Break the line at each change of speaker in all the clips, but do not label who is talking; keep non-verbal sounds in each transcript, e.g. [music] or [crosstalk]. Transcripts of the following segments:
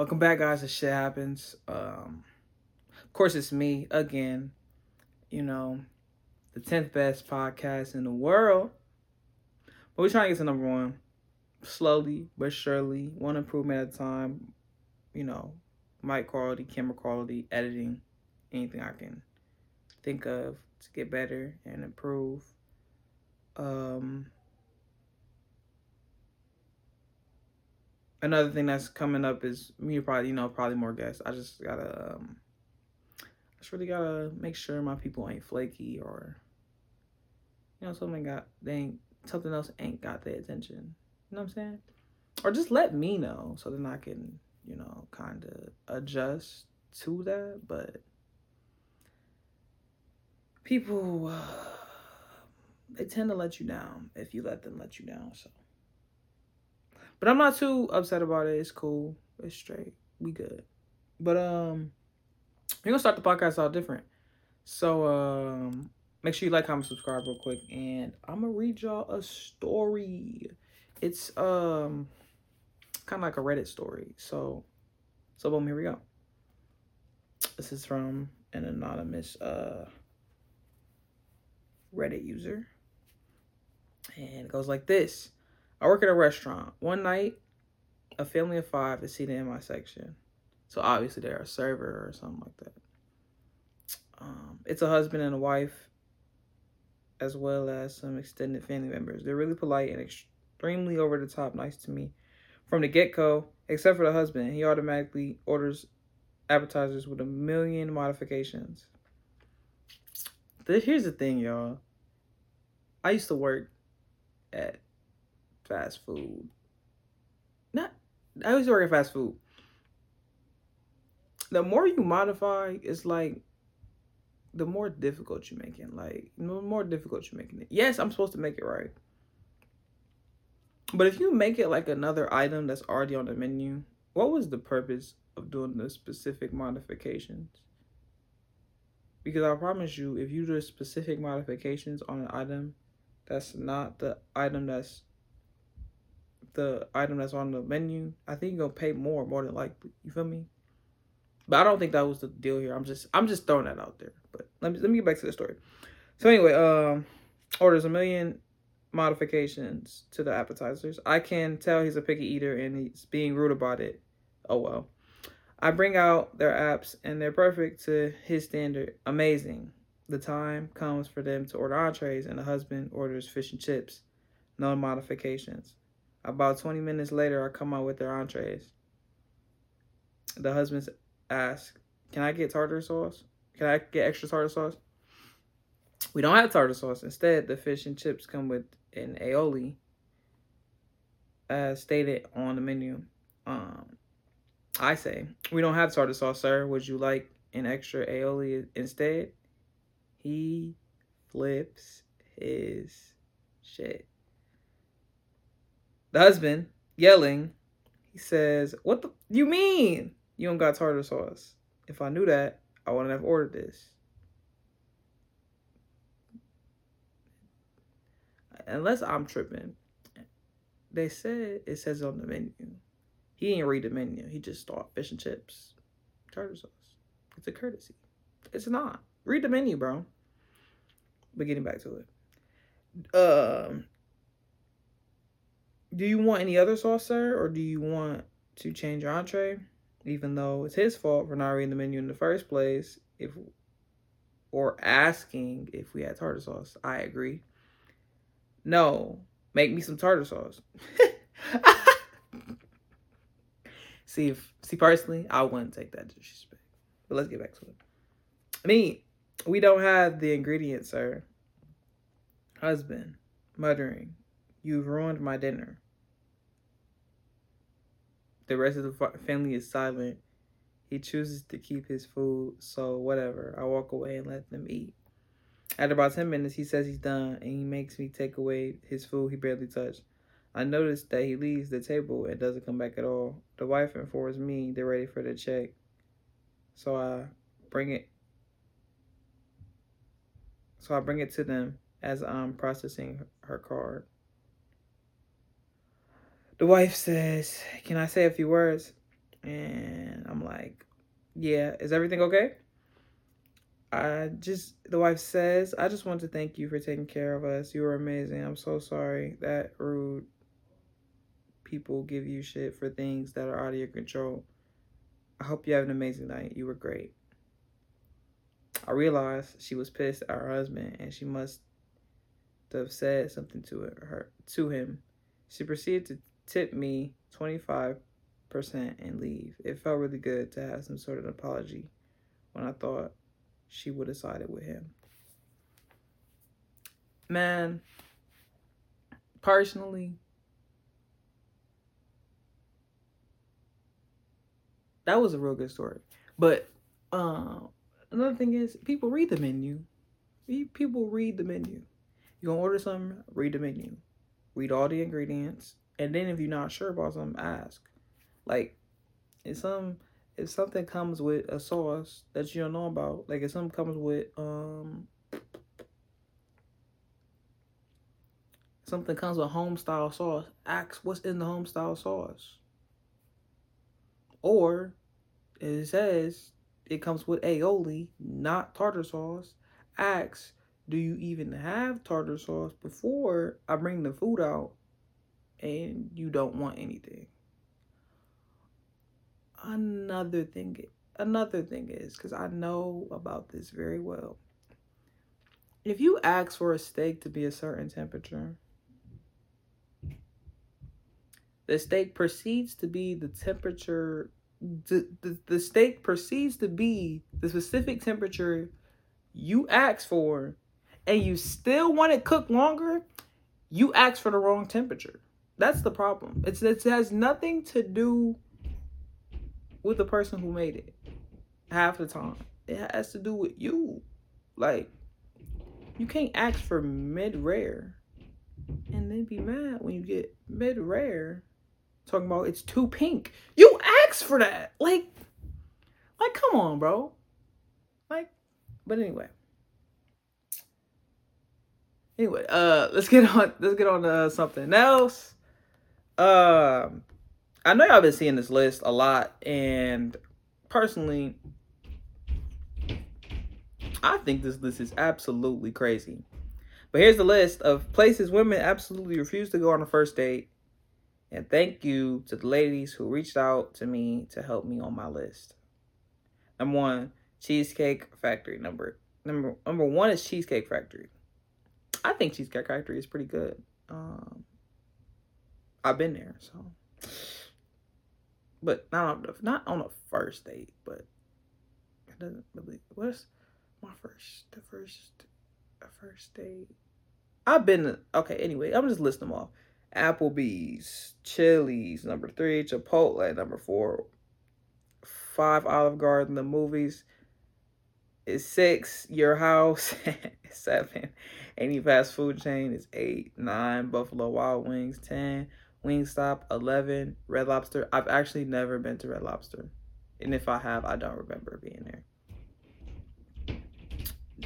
Welcome back, guys. The shit happens. Um, of course, it's me again. You know, the tenth best podcast in the world. But we're trying to get to number one, slowly but surely, one improvement at a time. You know, mic quality, camera quality, editing, anything I can think of to get better and improve. Um, another thing that's coming up is me probably you know probably more guests. I just gotta um, I just really gotta make sure my people ain't flaky or you know something got they ain't something else ain't got their attention. You know what I'm saying? Or just let me know so then I can you know kind of adjust to that. But people uh, [sighs] they tend to let you down if you let them let you down. So. But I'm not too upset about it. It's cool. It's straight. We good. But um we're gonna start the podcast all different. So um make sure you like, comment, subscribe real quick. And I'm gonna read y'all a story. It's um kind of like a Reddit story. So so boom, here we go. This is from an anonymous uh Reddit user. And it goes like this. I work at a restaurant. One night, a family of five is seated in my section. So obviously they're a server or something like that. Um, it's a husband and a wife, as well as some extended family members. They're really polite and extremely over the top nice to me from the get go, except for the husband. He automatically orders appetizers with a million modifications. Here's the thing, y'all. I used to work at fast food. Not, I used to work at fast food. The more you modify, it's like the more difficult you make it. Like the more difficult you're making it. Yes, I'm supposed to make it right. But if you make it like another item that's already on the menu, what was the purpose of doing the specific modifications? Because I promise you, if you do specific modifications on an item that's not the item that's the item that's on the menu, I think you're gonna pay more, more than likely. You feel me? But I don't think that was the deal here. I'm just I'm just throwing that out there. But let me let me get back to the story. So anyway, um orders a million modifications to the appetizers. I can tell he's a picky eater and he's being rude about it. Oh well. I bring out their apps and they're perfect to his standard. Amazing. The time comes for them to order entrees and the husband orders fish and chips. No modifications. About 20 minutes later, I come out with their entrees. The husband asks, Can I get tartar sauce? Can I get extra tartar sauce? We don't have tartar sauce. Instead, the fish and chips come with an aioli, as stated on the menu. Um, I say, We don't have tartar sauce, sir. Would you like an extra aioli instead? He flips his shit the husband yelling. He says, "What the you mean? You don't got tartar sauce? If I knew that, I wouldn't have ordered this." Unless I'm tripping, they said it says on the menu. He didn't read the menu. He just thought fish and chips, tartar sauce. It's a courtesy. It's not. Read the menu, bro. But getting back to it. Um, do you want any other sauce, sir, or do you want to change your entree? Even though it's his fault for not reading the menu in the first place, if or asking if we had tartar sauce, I agree. No, make me some tartar sauce. [laughs] see if see personally, I wouldn't take that disrespect. But let's get back to it. Me, we don't have the ingredients, sir. Husband, muttering, You've ruined my dinner. The rest of the family is silent. He chooses to keep his food, so whatever. I walk away and let them eat. After about 10 minutes, he says he's done and he makes me take away his food he barely touched. I notice that he leaves the table and doesn't come back at all. The wife informs me they're ready for the check. So I bring it so I bring it to them as I'm processing her card. The wife says, Can I say a few words? And I'm like, yeah, is everything okay? I just, the wife says, I just want to thank you for taking care of us. You were amazing. I'm so sorry that rude people give you shit for things that are out of your control. I hope you have an amazing night. You were great. I realized she was pissed at her husband and she must have said something to her to him. She proceeded to tip me 25% and leave. It felt really good to have some sort of apology when I thought she would have sided with him. Man, personally, that was a real good story. But um, another thing is, people read the menu. People read the menu. You gonna order something? Read the menu. Read all the ingredients, and then if you're not sure about something, ask. Like, if some if something comes with a sauce that you don't know about, like if something comes with um something comes with home style sauce, ask what's in the home style sauce. Or it says it comes with aioli, not tartar sauce. Ask, do you even have tartar sauce before I bring the food out and you don't want anything? Another thing, another thing is because I know about this very well. If you ask for a steak to be a certain temperature, the steak proceeds to be the temperature the, the, the steak proceeds to be the specific temperature you asked for and you still want it cooked longer, you asked for the wrong temperature. That's the problem. It's it has nothing to do with the person who made it. Half the time, it has to do with you. Like you can't ask for mid rare and then be mad when you get mid rare talking about it's too pink. You asked for that. Like, like, come on, bro. Like, but anyway. Anyway, uh, let's get on. Let's get on to something else. Um, I know y'all been seeing this list a lot, and personally, I think this list is absolutely crazy. But here's the list of places women absolutely refuse to go on a first date and thank you to the ladies who reached out to me to help me on my list. Number one, Cheesecake Factory. Number number number one is Cheesecake Factory. I think Cheesecake Factory is pretty good. Um, I've been there, so but not on the, not on a first date, but it doesn't really. What's my first the first the first date? I've been okay. Anyway, I'm just listing them off. Applebee's, Chili's, number three, Chipotle, number four, five, Olive Garden, the movies is six, Your House, [laughs] seven, any fast food chain is eight, nine, Buffalo Wild Wings, ten, Wingstop, eleven, Red Lobster. I've actually never been to Red Lobster, and if I have, I don't remember being there.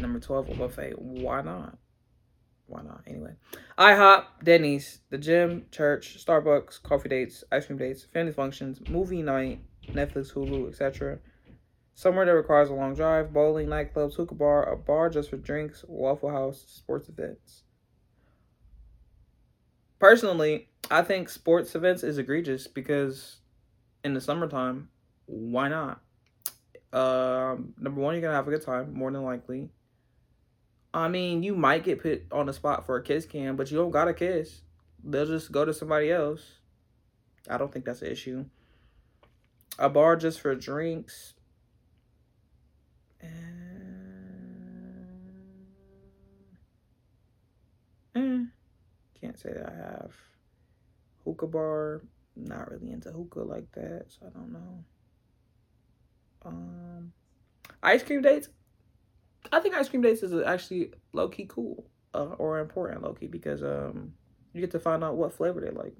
Number twelve, a buffet. Why not? why not? Anyway, IHOP, Denny's, the gym, church, Starbucks, coffee dates, ice cream dates, family functions, movie night, Netflix, Hulu, etc. Somewhere that requires a long drive, bowling, nightclubs, hookah bar, a bar just for drinks, Waffle House, sports events. Personally, I think sports events is egregious because in the summertime, why not? Um, number one, you're gonna have a good time, more than likely. I mean, you might get put on the spot for a kiss cam, but you don't got a kiss. They'll just go to somebody else. I don't think that's an issue. A bar just for drinks. Uh, eh, can't say that I have. Hookah bar, not really into hookah like that, so I don't know. Um, ice cream dates, I think ice cream dates is actually low key cool uh, or important low key because um you get to find out what flavor they like.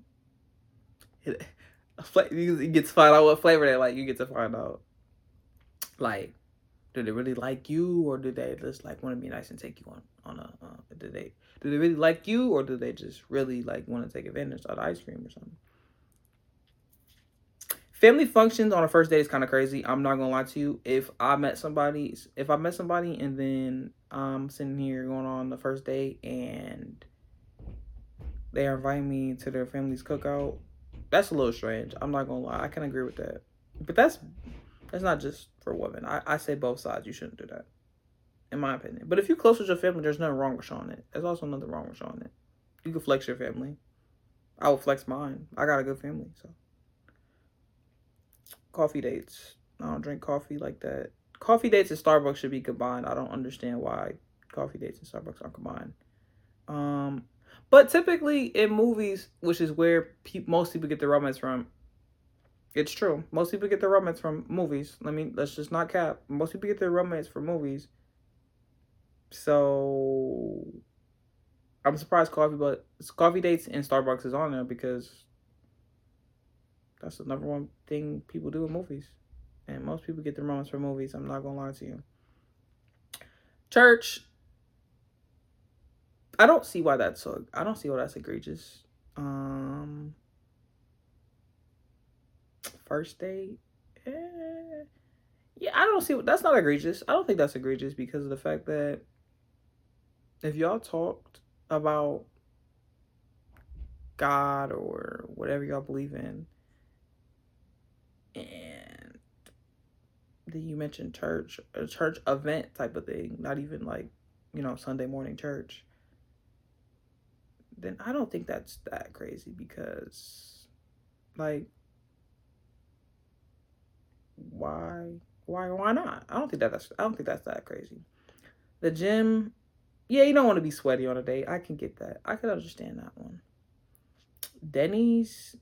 [laughs] you get to find out what flavor they like. You get to find out like do they really like you or do they just like want to be nice and take you on on a uh, do they do they really like you or do they just really like want to take advantage of the ice cream or something? family functions on a first date is kind of crazy. I'm not gonna lie to you. If I met somebody, if I met somebody and then I'm sitting here going on the first date and they inviting me to their family's cookout, that's a little strange. I'm not gonna lie. I can agree with that. But that's that's not just for women. I, I say both sides. You shouldn't do that, in my opinion. But if you're close with your family, there's nothing wrong with showing it. There's also nothing wrong with showing it. You can flex your family. I will flex mine. I got a good family, so. Coffee dates. I don't drink coffee like that. Coffee dates and Starbucks should be combined. I don't understand why coffee dates and Starbucks aren't combined. Um, but typically in movies, which is where pe- most people get their romance from, it's true. Most people get their romance from movies. Let me let's just not cap. Most people get their romance from movies. So I'm surprised coffee, but coffee dates and Starbucks is on there because that's the number one thing people do in movies. And most people get their romance from movies. I'm not gonna lie to you. Church. I don't see why that's so. I don't see why that's egregious. Um first date. Eh, yeah, I don't see that's not egregious. I don't think that's egregious because of the fact that if y'all talked about God or whatever y'all believe in, and then you mentioned church, a church event type of thing, not even like, you know, Sunday morning church, then I don't think that's that crazy because, like, why why why not? I don't think that that's I don't think that's that crazy. The gym, yeah, you don't want to be sweaty on a date. I can get that. I can understand that one. Denny's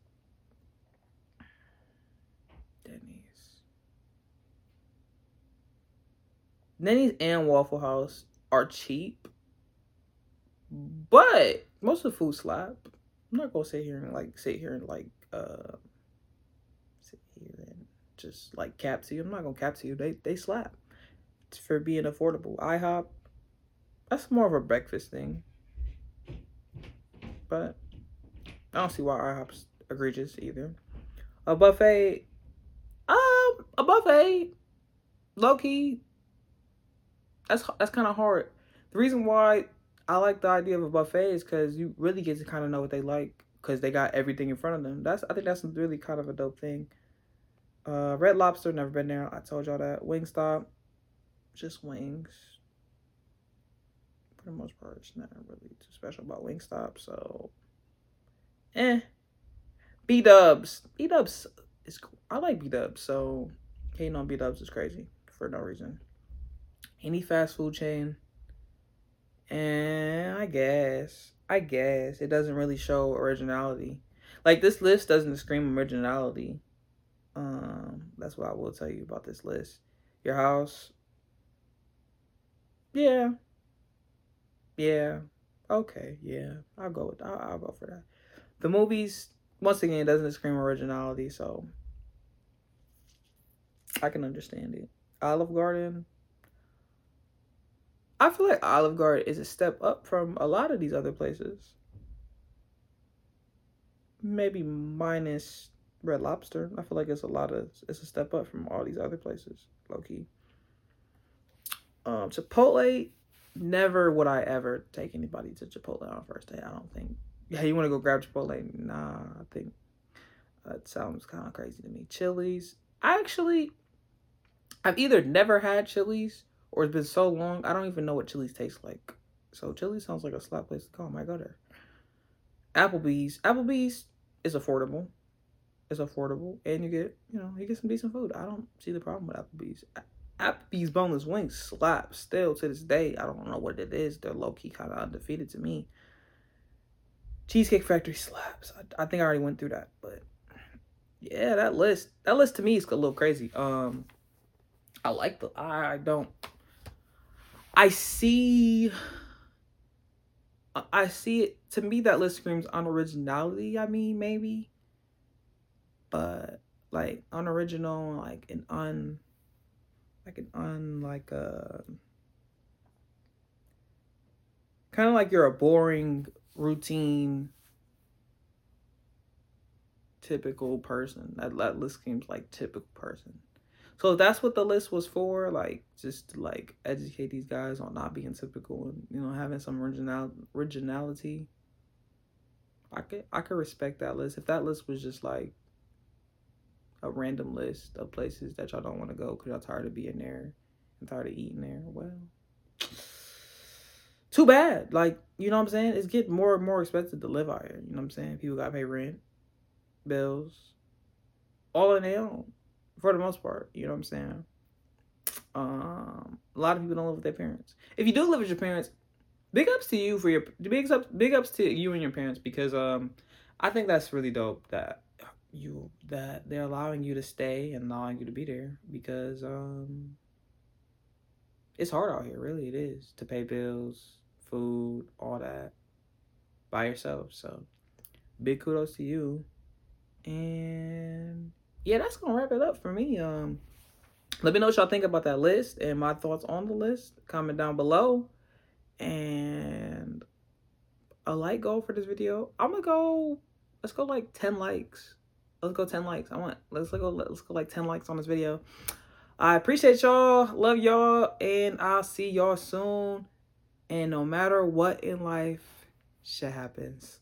Denny's Denny's and Waffle House are cheap. But most of the food slap. I'm not gonna sit here and like sit here and like uh just like cap to you. I'm not gonna cap to you. They they slap. It's for being affordable. IHOP, that's more of a breakfast thing. But I don't see why IHOP's egregious either. A buffet, um, a buffet, low key. That's that's kind of hard. The reason why I like the idea of a buffet is because you really get to kind of know what they like because they got everything in front of them. That's I think that's really kind of a dope thing. Uh, Red Lobster, never been there. I told y'all that. Wingstop, just wings. For the most part, it's not really too special about Wingstop. So, eh. B Dubs, B Dubs is cool. I like B Dubs. So, hating on B Dubs is crazy for no reason. Any fast food chain, and I guess, I guess it doesn't really show originality. Like this list doesn't scream originality. Um, that's what I will tell you about this list. Your house. Yeah. Yeah. Okay. Yeah. I'll go with. I'll, I'll go for that. The movies, once again, doesn't scream originality, so I can understand it. Olive Garden. I feel like Olive Garden is a step up from a lot of these other places. Maybe minus Red Lobster. I feel like it's a lot of it's a step up from all these other places, low key. Um, Chipotle, never would I ever take anybody to Chipotle on first date. I don't think. Yeah, you want to go grab Chipotle? Nah, I think that sounds kind of crazy to me. Chili's, I actually, I've either never had Chili's or it's been so long I don't even know what Chili's tastes like. So Chili's sounds like a slap place to go. I might go there. Applebee's, Applebee's is affordable it's affordable and you get you know you get some decent food. I don't see the problem with applebee's. Applebee's boneless wings slap still to this day. I don't know what it is. They're low-key kind of undefeated to me. Cheesecake factory slaps. I, I think i already went through that but yeah that list that list to me is a little crazy. Um i like the i don't i see I see it to me that list screams unoriginality. I mean, maybe but like unoriginal, like an un, like an un, like a, uh, kind of like you're a boring routine typical person. That, that list seems like typical person. So that's what the list was for, like just to like educate these guys on not being typical and you know having some original originality. I could I could respect that list. If that list was just like a random list of places that y'all don't want to go because y'all tired of being there and tired of eating there, well, too bad. Like, you know what I'm saying? It's getting more and more expensive to live out here. You know what I'm saying? People got to pay rent, bills, all on their own for the most part. You know what I'm saying? Um, a lot of people don't live with their parents. If you do live with your parents, big ups to you for your big ups big ups to you and your parents because um I think that's really dope that you that they're allowing you to stay and allowing you to be there because um it's hard out here, really it is to pay bills, food, all that by yourself. So big kudos to you. And yeah, that's gonna wrap it up for me. Um, let me know what y'all think about that list and my thoughts on the list. Comment down below. And a like goal for this video. I'm gonna go. Let's go like 10 likes. Let's go 10 likes. I want. Let's go. Let's go like 10 likes on this video. I appreciate y'all. Love y'all, and I'll see y'all soon. And no matter what in life, shit happens.